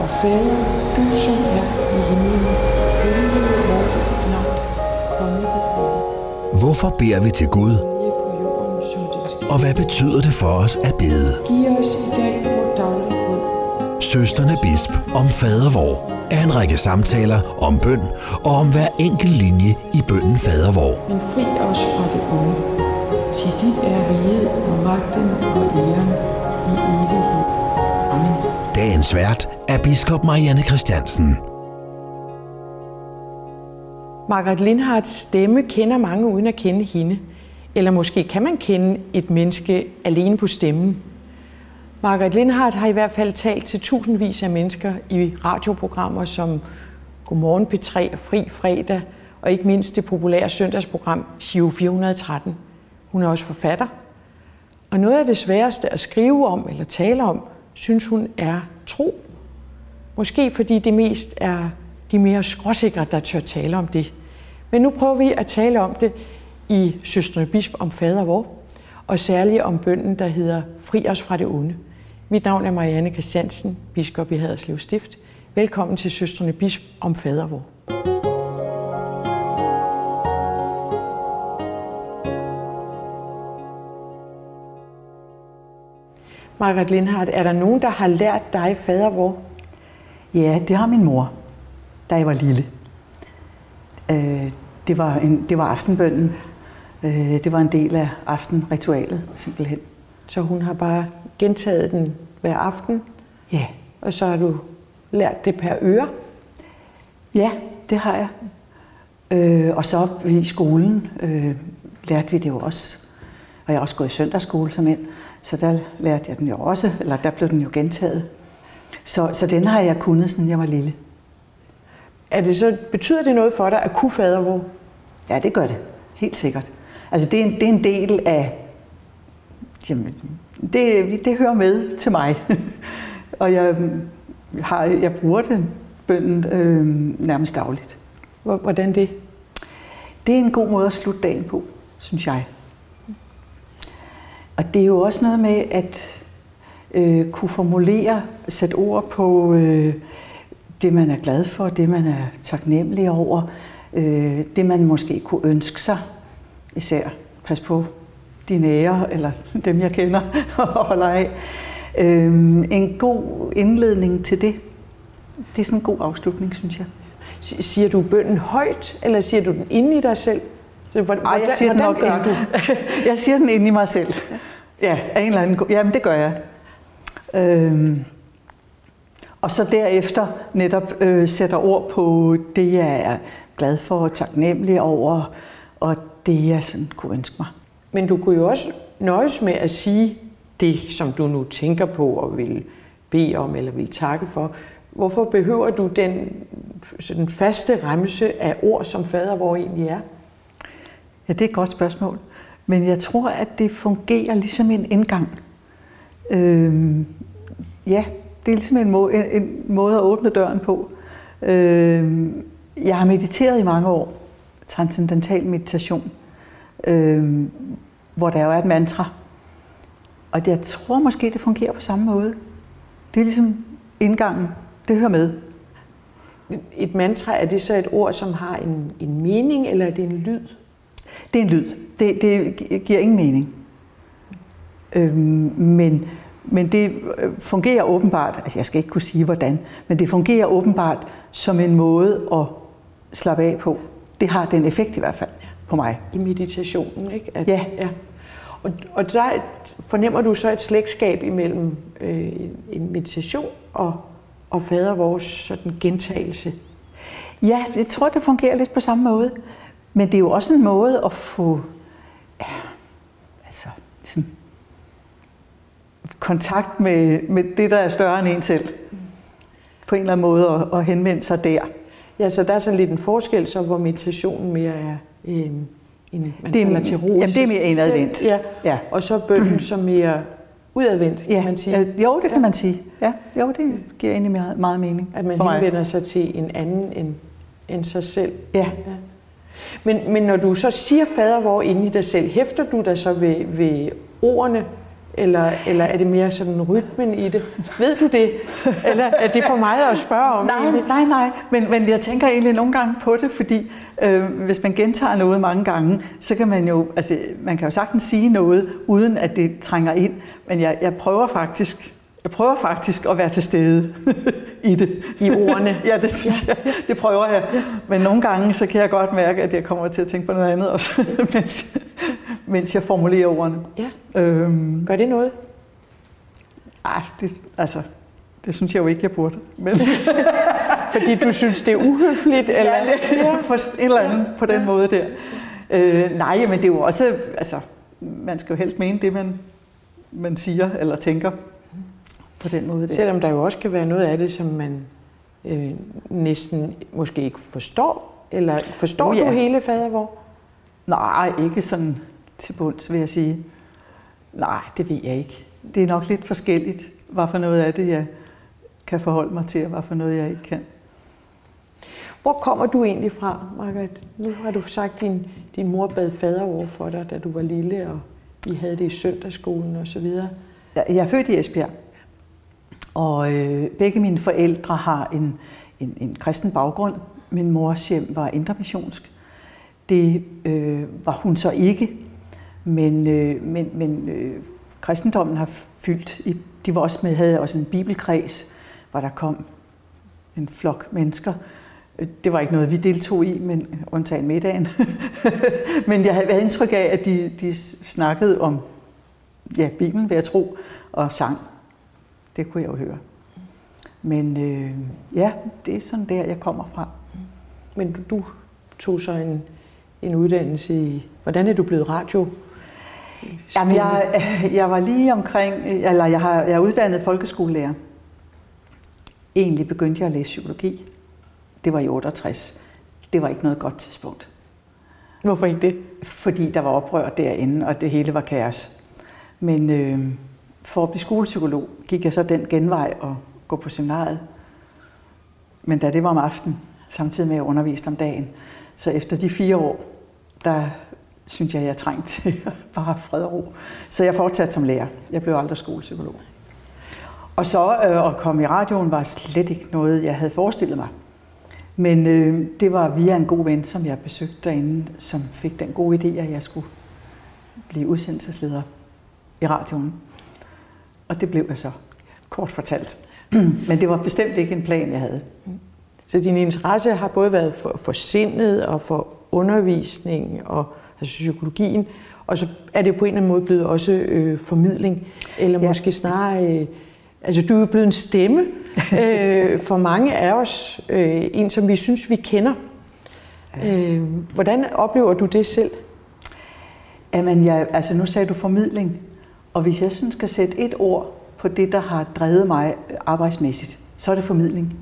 Og Fader, du som er i himlen, helliget vor dit navn, komme dit rige. Hvorfor beder vi til Gud, og hvad betyder det for os at bede? Giv os i dag vores daglige brød. Søsterne Bisp om fadervor er en række samtaler om bøn og om hver enkelt linje i bønnen fadervor. Men fri os fra det onde. Til dit er riget og magten og æren i evighed. Dagens vært er biskop Marianne Christiansen. Margaret Lindhards stemme kender mange uden at kende hende. Eller måske kan man kende et menneske alene på stemmen. Margaret Lindhardt har i hvert fald talt til tusindvis af mennesker i radioprogrammer som Godmorgen P3 og Fri Fredag, og ikke mindst det populære søndagsprogram Giro 413. Hun er også forfatter. Og noget af det sværeste at skrive om eller tale om, synes hun er tro. Måske fordi det mest er de mere skråsikre, der tør tale om det. Men nu prøver vi at tale om det i Søstrene Bisp om fader vor, og særligt om bønden, der hedder Fri os fra det onde. Mit navn er Marianne Christiansen, biskop i Haderslev Stift. Velkommen til Søstrene Bisp om fader vor. Margaret Lindhardt, er der nogen, der har lært dig fader vor? Ja, det har min mor, da jeg var lille. Øh, det, var en, det var aftenbønnen. Øh, det var en del af aftenritualet, simpelthen. Så hun har bare gentaget den hver aften, Ja, og så har du lært det per øre. ja det har jeg. Øh, og så i skolen øh, lærte vi det jo også. Og jeg har også gået i søndagsskole som ind, så der lærte jeg den jo også, eller der blev den jo gentaget. Så, så den har jeg kunnet, siden jeg var lille. Er det så, betyder det noget for dig at kunne fader vor? Ja, det gør det. Helt sikkert. Altså, det er en, det er en del af... Jamen, det, det hører med til mig. og jeg, har, jeg bruger den bønden øh, nærmest dagligt. Hvor- Hvordan det? Det er en god måde at slutte dagen på, synes jeg. Og det er jo også noget med at øh, kunne formulere, sætte ord på øh, det, man er glad for, det, man er taknemmelig over, øh, det, man måske kunne ønske sig. Især pas på de nære, eller dem, jeg kender og holder af. Øh, en god indledning til det. Det er sådan en god afslutning, synes jeg. Siger du bønden højt, eller siger du den inde i dig selv? Så hvor- Ej, jeg hvordan- siger den hvordan nok du? Jeg siger den inde i mig selv. Ja, af en eller anden. Jamen, det gør jeg. Øhm, og så derefter netop øh, sætter ord på det, jeg er glad for og taknemmelig over, og det, jeg sådan kunne ønske mig. Men du kunne jo også nøjes med at sige det, som du nu tænker på og vil bede om eller vil takke for. Hvorfor behøver du den sådan faste remse af ord, som fader hvor egentlig er? Ja, det er et godt spørgsmål. Men jeg tror, at det fungerer ligesom en indgang. Øhm, ja, det er ligesom en, må, en, en måde at åbne døren på. Øhm, jeg har mediteret i mange år, transcendental meditation, øhm, hvor der jo er et mantra. Og jeg tror måske, det fungerer på samme måde. Det er ligesom indgangen. Det hører med. Et mantra, er det så et ord, som har en, en mening, eller er det en lyd? Det er en lyd. Det, det gi- giver ingen mening. Øhm, men, men det øh, fungerer åbenbart, altså jeg skal ikke kunne sige hvordan, men det fungerer åbenbart som en måde at slappe af på. Det har den effekt i hvert fald på mig. i meditationen, ikke? At, Ja. ja. Og, og der fornemmer du så et slægtskab imellem øh, en meditation og, og fader vores sådan gentagelse. Ja, jeg tror, det fungerer lidt på samme måde. Men det er jo også en måde at få ja, altså, ligesom, kontakt med, med det, der er større end en selv. På en eller anden måde at, at henvende sig der. Ja, så der er sådan lidt en forskel, så hvor meditationen mere er øh, en, man Det er- til ro. jamen, det er mere indadvendt. Ja. Ja. Og så bønden som mere udadvendt, kan man sige. øh, jo, det kan Ja. man sige. Ja, jo, det giver egentlig meget, meget mening At man henvender sig til en anden end, end sig selv. Ja. Ja. Men, men når du så siger fader hvor inde i dig selv, hæfter du dig så ved, ved ordene, eller, eller er det mere sådan rytmen i det? Ved du det? Eller er det for meget at spørge om? Nej, nej, nej. Men, men jeg tænker egentlig nogle gange på det, fordi øh, hvis man gentager noget mange gange, så kan man jo, altså man kan jo sagtens sige noget, uden at det trænger ind. Men jeg, jeg prøver faktisk jeg prøver faktisk at være til stede i det. I ordene? ja, det synes ja. jeg. Det prøver jeg. Men nogle gange, så kan jeg godt mærke, at jeg kommer til at tænke på noget andet også, mens, mens jeg formulerer ordene. Ja. Øhm, Gør det noget? Ej, det, altså, det synes jeg jo ikke, jeg burde. Men Fordi du synes, det er uhøfligt? Eller? Ja, ja. på en eller anden på den måde der. Øh, nej, men det er jo også, altså, man skal jo helst mene det, man, man siger eller tænker på den måde. Der. Selvom der jo også kan være noget af det, som man øh, næsten måske ikke forstår, eller forstår oh, ja. du hele fadervor? Nej, ikke sådan til bunds, vil jeg sige. Nej, det ved jeg ikke. Det er nok lidt forskelligt, hvad for noget af det, jeg kan forholde mig til, og hvad for noget, jeg ikke kan. Hvor kommer du egentlig fra, Margaret? Nu har du sagt, at din, din mor bad fadervor for dig, da du var lille, og I havde det i søndagsskolen og så videre. Jeg er født i Esbjerg, og øh, begge mine forældre har en, en, en kristen baggrund. Min mors hjem var intermissionsk. Det øh, var hun så ikke, men, øh, men, men øh, kristendommen har fyldt. I, de var også med, havde også en bibelkreds, hvor der kom en flok mennesker. Det var ikke noget, vi deltog i, men undtagen middagen. men jeg havde indtryk af, at de, de snakkede om ja, Bibelen, ved jeg tro, og sang. Det kunne jeg jo høre. Men øh, ja, det er sådan der, jeg kommer fra. Men du, du tog så en, en uddannelse i... Hvordan er du blevet radio? Jamen, jeg, jeg var lige omkring... Eller jeg, har, jeg er uddannet folkeskolelærer. Egentlig begyndte jeg at læse psykologi. Det var i 68. Det var ikke noget godt tidspunkt. Hvorfor ikke det? Fordi der var oprør derinde, og det hele var kaos. Men øh, for at blive skolepsykolog gik jeg så den genvej og gå på seminariet. Men da det var om aftenen, samtidig med at jeg underviste om dagen, så efter de fire år, der synes jeg, jeg trængte til bare fred og ro. Så jeg fortsatte som lærer. Jeg blev aldrig skolepsykolog. Og så øh, at komme i radioen var slet ikke noget, jeg havde forestillet mig. Men øh, det var via en god ven, som jeg besøgte derinde, som fik den gode idé, at jeg skulle blive udsendelsesleder i radioen. Og det blev jeg så, kort fortalt. Men det var bestemt ikke en plan, jeg havde. Så din interesse har både været for, for sindet og for undervisning og altså psykologien, og så er det på en eller anden måde blevet også øh, formidling, eller ja. måske snarere, øh, altså du er blevet en stemme øh, for mange af os, øh, en som vi synes, vi kender. Øh, hvordan oplever du det selv? Jamen, jeg, altså nu sagde du formidling, og hvis jeg sådan skal sætte et ord på det, der har drevet mig arbejdsmæssigt, så er det formidling.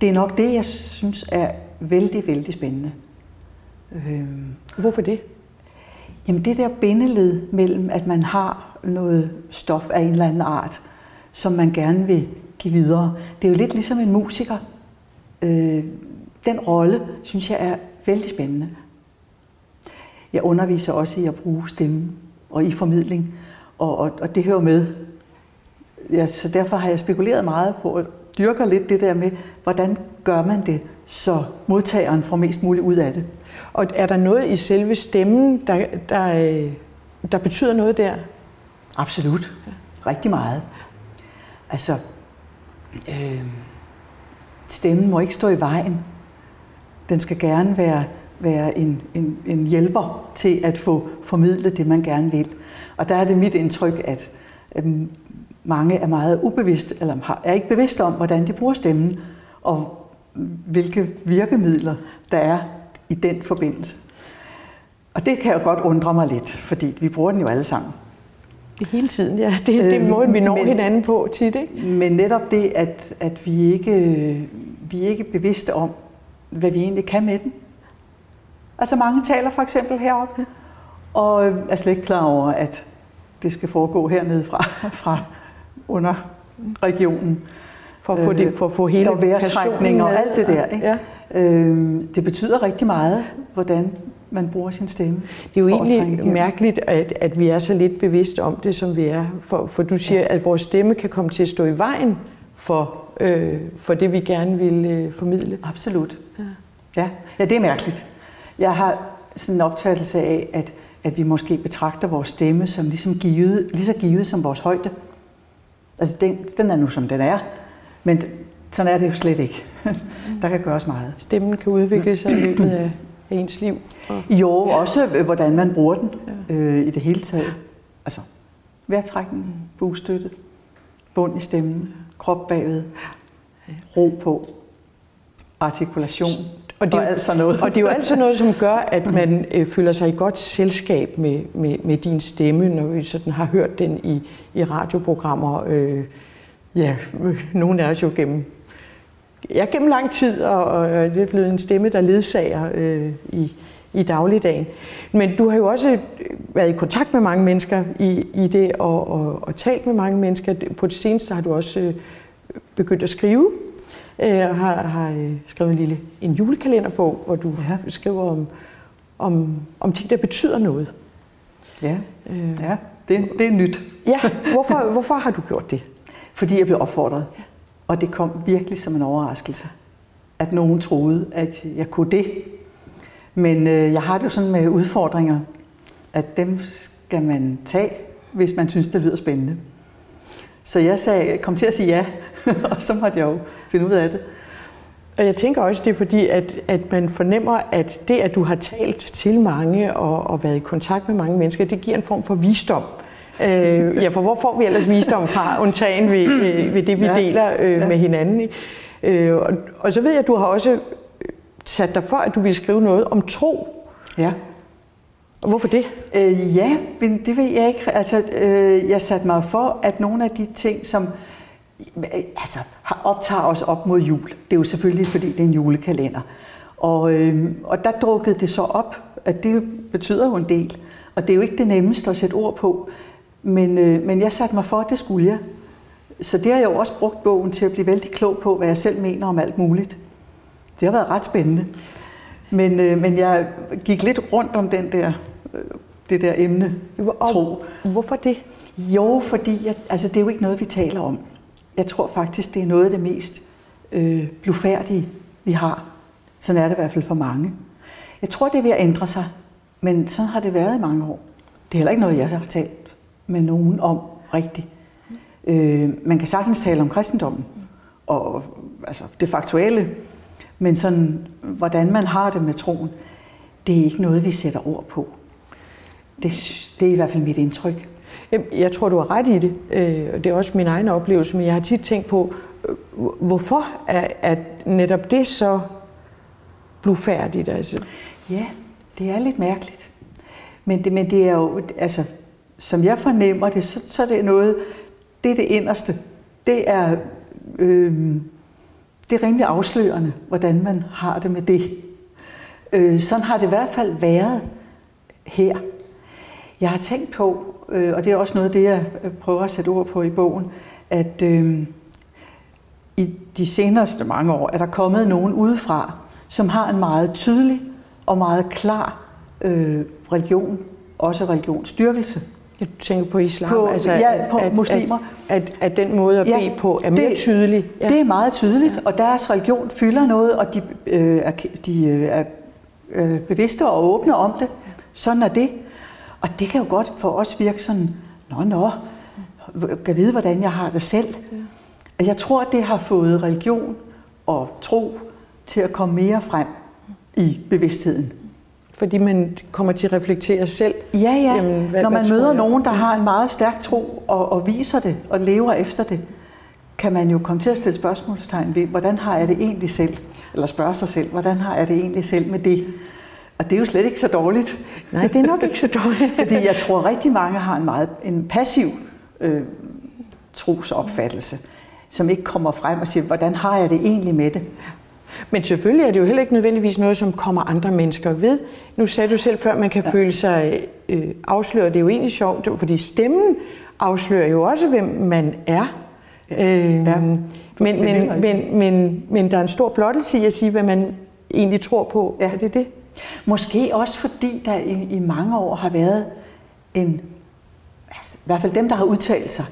Det er nok det, jeg synes er vældig, vældig spændende. Øhm, Hvorfor det? Jamen det der bindeled mellem, at man har noget stof af en eller anden art, som man gerne vil give videre. Det er jo lidt ligesom en musiker. Øh, den rolle, synes jeg, er vældig spændende. Jeg underviser også i at bruge stemme og i formidling, og, og, og det hører med. Ja, så derfor har jeg spekuleret meget på at dyrke lidt det der med, hvordan gør man det, så modtageren får mest muligt ud af det. Og er der noget i selve stemmen, der, der, øh, der betyder noget der? Absolut. Rigtig meget. Altså, øh, stemmen må ikke stå i vejen. Den skal gerne være, være en, en, en hjælper til at få formidlet det, man gerne vil. Og der er det mit indtryk, at øh, mange er meget ubevidst, eller er ikke bevidste om, hvordan de bruger stemmen, og hvilke virkemidler der er i den forbindelse. Og det kan jo godt undre mig lidt, fordi vi bruger den jo alle sammen. Hele tiden, ja. Det, det er øhm, måden, vi når men, hinanden på tit, ikke? Men netop det, at, at vi, ikke, vi er ikke bevidste om, hvad vi egentlig kan med den. Altså mange taler for eksempel heroppe, og er slet ikke klar over, at det skal foregå hernede fra, fra under regionen. For at få, det, for at få hele og vejrtrækning og alt det der. Ikke? Ja. Øh, det betyder rigtig meget, hvordan man bruger sin stemme. Det er jo egentlig mærkeligt, at, at vi er så lidt bevidste om det, som vi er. For, for du siger, ja. at vores stemme kan komme til at stå i vejen for, øh, for det, vi gerne vil øh, formidle. Absolut. Ja. ja. Ja, det er mærkeligt. Jeg har sådan en opfattelse af, at, at vi måske betragter vores stemme som ligesom givet, lige så givet som vores højde. Altså, den, den er nu, som den er. Men sådan er det jo slet ikke. Der kan gøres meget. Stemmen kan udvikle sig i løbet af ens liv. Og... Jo, også øh, hvordan man bruger den ja. øh, i det hele taget. Altså, vejrtrækning, bugstøtte, bund i stemmen, krop bagved, ro på, artikulation og, det, og alt sådan noget. Og det er jo altid noget, som gør, at man øh, føler sig i godt selskab med, med, med din stemme, når vi sådan har hørt den i, i radioprogrammer. Øh, ja, nogle af os jo gennem ja, gennem lang tid, og, og det er blevet en stemme, der ledsager øh, i, i dagligdagen. Men du har jo også været i kontakt med mange mennesker i, i det, og, og, og talt med mange mennesker. På det seneste har du også øh, begyndt at skrive, øh, og har, har øh, skrevet en lille en julekalenderbog, hvor du ja. skriver om, om, om ting, der betyder noget. Ja, øh, ja det, det er nyt. Ja, hvorfor, hvorfor har du gjort det? Fordi jeg blev opfordret. Og det kom virkelig som en overraskelse, at nogen troede, at jeg kunne det. Men øh, jeg har det jo sådan med udfordringer, at dem skal man tage, hvis man synes, det lyder spændende. Så jeg sagde, kom til at sige ja, og så måtte jeg jo finde ud af det. Og jeg tænker også, det er fordi, at, at man fornemmer, at det, at du har talt til mange og, og været i kontakt med mange mennesker, det giver en form for visdom. Øh, ja, for hvor får vi ellers visdom fra, undtagen ved, ved, ved det, vi ja. deler øh, ja. med hinanden? Ikke? Øh, og, og så ved jeg, at du har også sat dig for, at du vil skrive noget om tro. Ja. Og hvorfor det? Øh, ja, men det ved jeg ikke. Altså, øh, jeg satte mig for, at nogle af de ting, som øh, altså, optager os op mod jul, det er jo selvfølgelig, fordi det er en julekalender. Og, øh, og der drukkede det så op, at det betyder jo en del. Og det er jo ikke det nemmeste at sætte ord på. Men, øh, men jeg satte mig for, at det skulle jeg. Så det har jeg jo også brugt bogen til at blive vældig klog på, hvad jeg selv mener om alt muligt. Det har været ret spændende. Men, øh, men jeg gik lidt rundt om den der, øh, det der emne, og tro. Hvorfor det? Jo, fordi jeg, altså, det er jo ikke noget, vi taler om. Jeg tror faktisk, det er noget af det mest øh, blufærdige, vi har. Sådan er det i hvert fald for mange. Jeg tror, det er ved at ændre sig, men sådan har det været i mange år. Det er heller ikke noget, jeg har talt med nogen om rigtigt. Øh, man kan sagtens tale om kristendommen og altså det faktuelle, men sådan, hvordan man har det med troen, det er ikke noget, vi sætter ord på. Det, det er i hvert fald mit indtryk. Jeg tror, du har ret i det. Øh, det er også min egen oplevelse, men jeg har tit tænkt på, øh, hvorfor er, er netop det så blufærdigt? Altså? Ja, det er lidt mærkeligt. Men det, men det er jo, altså, som jeg fornemmer det, så, så er det noget, det er det inderste. Det er, øh, det er rimelig afslørende, hvordan man har det med det. Øh, sådan har det i hvert fald været her. Jeg har tænkt på, øh, og det er også noget af det, jeg øh, prøver at sætte ord på i bogen, at øh, i de seneste mange år er der kommet nogen udefra, som har en meget tydelig og meget klar øh, religion, også religionsstyrkelse. Du tænker på islam? På, altså, ja, på at, muslimer. At, at, at den måde at ja, bede på er mere det, tydelig? Ja. Det er meget tydeligt, og deres religion fylder noget, og de, øh, er, de øh, er øh, bevidste og åbne om det. Sådan er det. Og det kan jo godt for os virke sådan, nå, nå, kan vide, hvordan jeg har det selv. Ja. Jeg tror, det har fået religion og tro til at komme mere frem i bevidstheden. Fordi man kommer til at reflektere selv. Ja, ja. Jamen, hvad, Når man hvad møder nogen, der har en meget stærk tro og, og viser det og lever efter det, kan man jo komme til at stille spørgsmålstegn ved, hvordan har jeg det egentlig selv? Eller spørge sig selv, hvordan har jeg det egentlig selv med det? Og det er jo slet ikke så dårligt. Nej, det er nok ikke så dårligt. Fordi jeg tror, rigtig mange har en meget en passiv øh, trosopfattelse, som ikke kommer frem og siger, hvordan har jeg det egentlig med det? Men selvfølgelig er det jo heller ikke nødvendigvis noget, som kommer andre mennesker ved. Nu sagde du selv før, at man kan ja. føle sig øh, afsløret. Det er jo egentlig sjovt, fordi stemmen afslører jo også, hvem man er. Øh, ja, men, men, men, men, men der er en stor blottelse i at sige, hvad man egentlig tror på. Ja. Er det det? Måske også fordi der i, i mange år har været en, altså, i hvert fald dem, der har udtalt sig,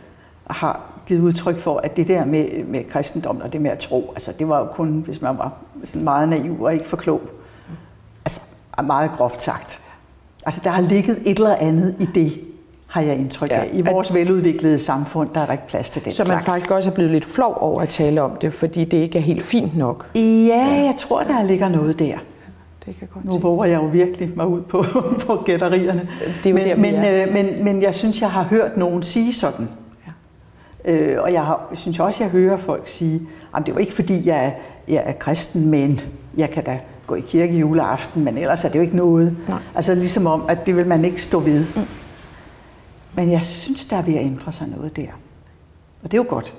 har givet udtryk for, at det der med, med kristendom og det med at tro, altså det var jo kun, hvis man var sådan meget naiv og ikke for klog. Altså meget groft sagt. Altså der har ligget et eller andet i det, har jeg indtryk af. Ja, I vores veludviklede samfund, der er der ikke plads til det Så man slags. faktisk også er blevet lidt flov over at tale om det, fordi det ikke er helt fint nok. Ja, jeg tror, der ligger noget der. Det kan godt Nu våger jeg jo virkelig mig ud på, på gætterierne. Det er jo der, men, men, øh, men, men jeg synes, jeg har hørt nogen sige sådan. Øh, og jeg, har, synes også, jeg hører folk sige, at det var ikke fordi, jeg, er- jeg er kristen, men jeg kan da gå i kirke juleaften, men ellers er det jo ikke noget. Nej. Altså ligesom om, at det vil man ikke stå ved. Mm. Men jeg synes, der er ved at ændre sig noget der. Og det er jo godt.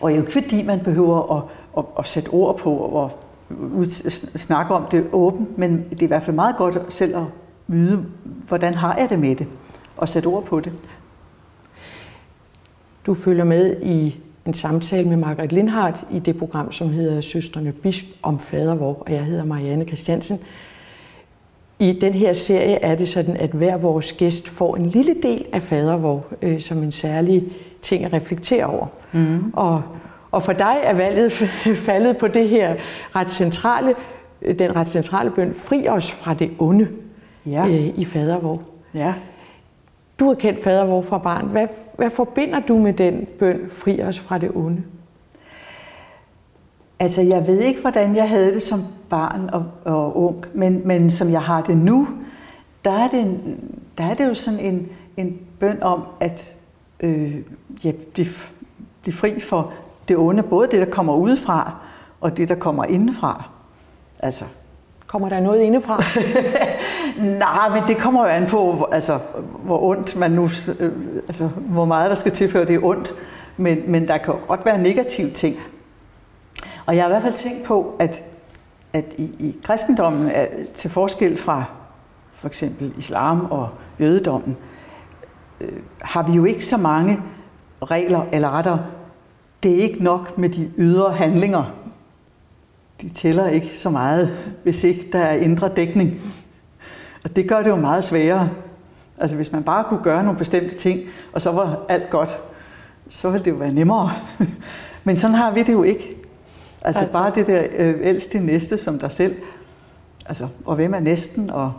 Og det er jo ikke fordi, man behøver at, at, at sætte ord på og ud, snakke om det åbent, men det er i hvert fald meget godt selv at vide, hvordan har jeg det med det, og sætte ord på det. Du følger med i en samtale med Margaret Lindhardt i det program, som hedder Søstrene Bisp om fadervor, og jeg hedder Marianne Christiansen. I den her serie er det sådan, at hver vores gæst får en lille del af fadervor øh, som en særlig ting at reflektere over. Mm. Og, og for dig er valget faldet på det her ret centrale, den ret centrale bøn, fri os fra det onde Ja. øh, i fadervor. Ja. Du har kendt fadervor fra barn. Hvad, hvad forbinder du med den bøn, fri os fra det onde? Altså, jeg ved ikke, hvordan jeg havde det som barn og, og ung, men, men som jeg har det nu, der er det, en, der er det jo sådan en, en bøn om at øh, ja, blive, blive fri for det onde, både det, der kommer udefra, og det, der kommer indefra. Altså, Kommer der noget indefra? Nej, men det kommer jo an på, altså, hvor ondt man nu, øh, altså, hvor meget der skal tilføre det er ondt. Men, men der kan jo godt være negative ting. Og jeg har i hvert fald tænkt på, at, at i, i kristendommen, er, til forskel fra for eksempel islam og jødedommen, øh, har vi jo ikke så mange regler, eller retter. det er ikke nok med de ydre handlinger. De tæller ikke så meget, hvis ikke der er indre dækning. Og det gør det jo meget sværere. Altså hvis man bare kunne gøre nogle bestemte ting, og så var alt godt, så ville det jo være nemmere. Men sådan har vi det jo ikke. Altså Altså- bare det der øh, elsk din næste som dig selv. Altså, og hvem er næsten? Og,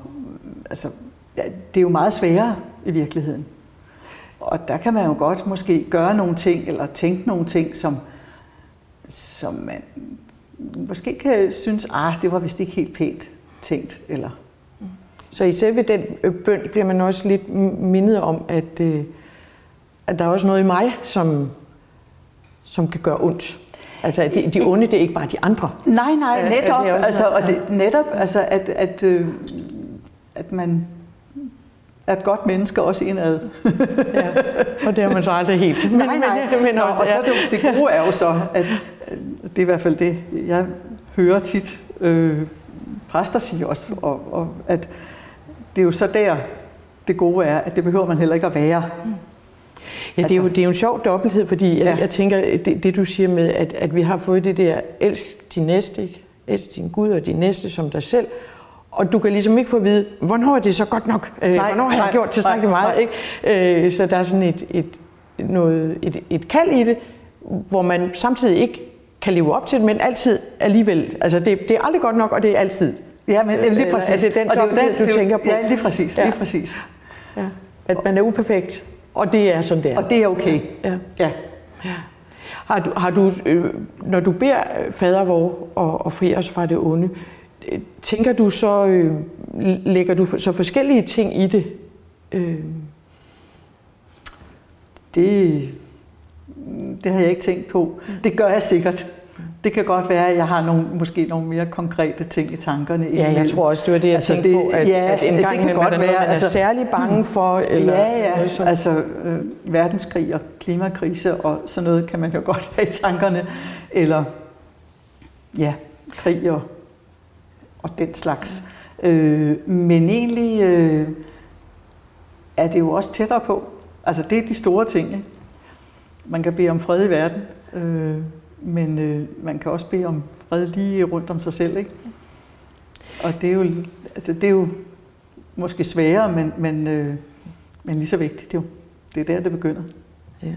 altså, ja, det er jo meget sværere i virkeligheden. Og der kan man jo godt måske gøre nogle ting, eller tænke nogle ting, som, som man måske kan synes, ah, det var vist ikke helt pænt tænkt, eller Så i selve den øh, bøn bliver man også lidt mindet om, at, øh, at der er også noget i mig, som, som kan gøre ondt. Altså, de, de onde, det er ikke bare de andre. Nej, nej, Ja, netop. også altså, noget- og det, netop, altså, at, at, øh, at man er et godt menneske også indad. Ja. Og det har man så aldrig helt. Men, nej, nej. Men, men, Nå, og så det, det gode er jo så, at det er i hvert fald det, jeg hører tit øh, præster sige også, og, og at det er jo så der, det gode er, at det behøver man heller ikke at være. Ja, det er, jo, det er jo en sjov dobbelthed, fordi jeg, Ja. ja. jeg tænker, det, det du siger med, at, at vi har fået det der, elsk din næste, ikke? elsk din Gud og din næste som dig selv, og du kan ligesom ikke få at vide, hvornår er det så godt nok? Øh, Nej, hvornår har jeg gjort tilstrækkeligt meget? nej. Ikke? Øh, så der er sådan et, et, noget, et, et kald i det, hvor man samtidig ikke kan leve op til det, men altid alligevel. Altså det, det er aldrig godt nok, og det er altid. Ja, men lige Eller præcis. er det den Og jo dobbelthed, du det er tænker på? Ja, lige præcis. Lige Ja. præcis. Ja. At man er uperfekt, og det er sådan, det er. Og det er okay. Ja. Ja. Har du, har du øh, når du beder fader vor og, og fri os fra det onde, øh, tænker du så, øh, lægger du så forskellige ting i det? Øh, Det, det har jeg ikke tænkt på. Det gør jeg sikkert. Det kan godt være, at jeg har nogle, måske nogle mere konkrete ting i tankerne. ja, jeg tror også, det var det, jeg Altså, tænkte det- på, at, ja, at en det gang kan imellem er godt der noget, være, man er altså- særlig bange for. Eller ja, noget ja. sådan. Altså øh, verdenskrig og klimakrise og sådan noget kan man jo godt have i tankerne. Eller ja, krig og, og den slags. Øh, men egentlig øh, er det jo også tættere på. Altså det er de store ting. Ikke? Man kan bede om fred i verden, øh, men øh, man kan også bede om fred lige rundt om sig selv. Ikke? Og det er jo Altså, det er jo måske sværere, men, men, øh, men lige så vigtigt jo. Det er der, det begynder. Ja.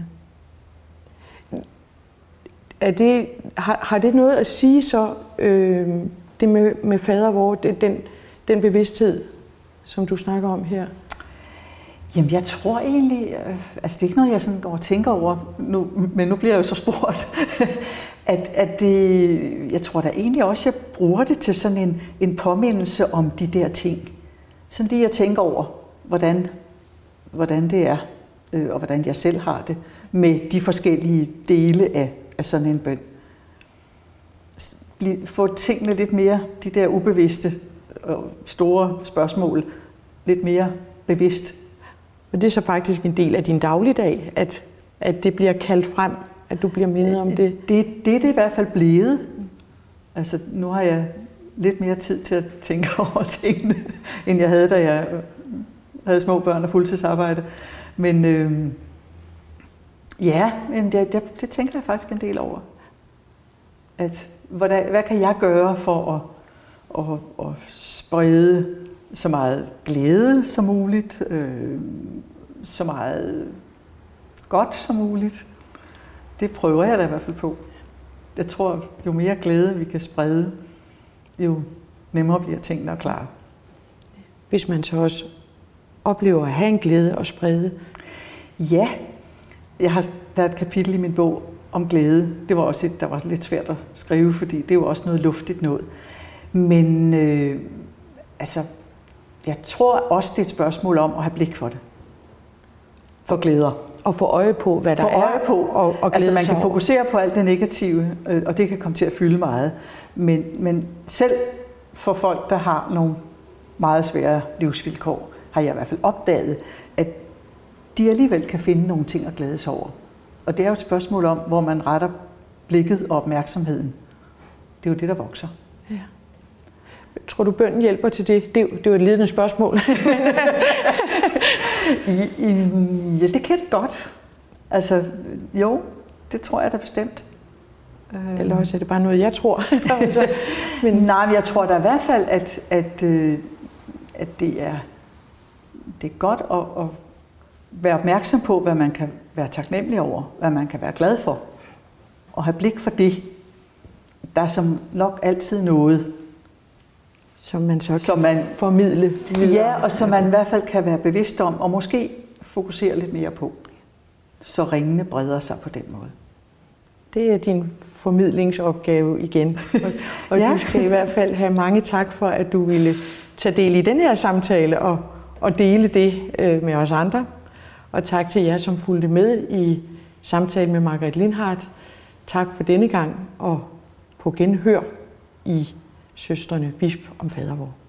Er det, har, har det noget at sige så, øh, det med, med fader, hvor det, den, den bevidsthed, som du snakker om her? Jamen, jeg tror egentlig, øh, altså det er ikke noget, jeg sådan går og tænker over, nu, men nu bliver jeg jo så spurgt, at, at det, jeg tror da egentlig også, jeg bruger det til sådan en, en påmindelse om de der ting. Sådan lige at tænke over, hvordan, hvordan det er, øh, og hvordan jeg selv har det, med de forskellige dele af, af sådan en bøn. Få tingene lidt mere, de der ubevidste og store spørgsmål, lidt mere bevidst. Og det er så faktisk en del af din dagligdag, at, at det bliver kaldt frem, at du bliver mindet om det? Det, det er det i hvert fald blevet. Altså, nu har jeg lidt mere tid til at tænke over tingene, end jeg havde, da jeg øh, havde små børn og fuldtidsarbejde. Men øh, ja, men det, det, det tænker jeg faktisk en del over. At, hvordan, hvad kan jeg gøre for at, at, at sprede så meget glæde som muligt, øh, så meget godt som muligt. Det prøver jeg da i hvert fald på. Jeg tror, jo mere glæde vi kan sprede, jo nemmere bliver tingene at klare. Hvis man så også oplever at have en glæde og sprede? Ja, jeg har, der er et kapitel i min bog om glæde. Det var også et, der var lidt svært at skrive, fordi det er jo også noget luftigt noget. Men øh, altså, jeg tror også, det er et spørgsmål om at have blik for det. For glæder. Og få øje på, hvad der få er. øje på. Og, og altså, man kan fokusere på alt det negative, øh, og det kan komme til at fylde meget. Men, men selv for folk, der har nogle meget svære livsvilkår, har jeg i hvert fald opdaget, at de alligevel kan finde nogle ting at glæde sig over. Og det er jo et spørgsmål om, hvor man retter blikket og opmærksomheden. Det er jo det, der vokser. Ja. Tror du, bønden hjælper til det? Det, det var et ledende spørgsmål. ja, det kan det godt. Altså, jo, det tror jeg da bestemt. Eller også er det bare noget, jeg tror. altså, men... Nej, men jeg tror da i hvert fald, at, at, øh, at det, er, det er godt at, at være opmærksom på, hvad man kan være taknemmelig over, hvad man kan være glad for, og have blik for det. Der er som nok altid noget, som man så som man, formidle videre. Ja, og som man i hvert fald kan være bevidst om, og måske fokusere lidt mere på, så ringene breder sig på den måde. Det er din formidlingsopgave igen. Og, og ja. du skal i hvert fald have mange tak for, at du ville tage del i den her samtale og, og dele det øh, med os andre. Og tak til jer, som fulgte med i samtalen med Margrethe Lindhardt. Tak for denne gang, og på genhør i Søstrene Bisp om Fadervor.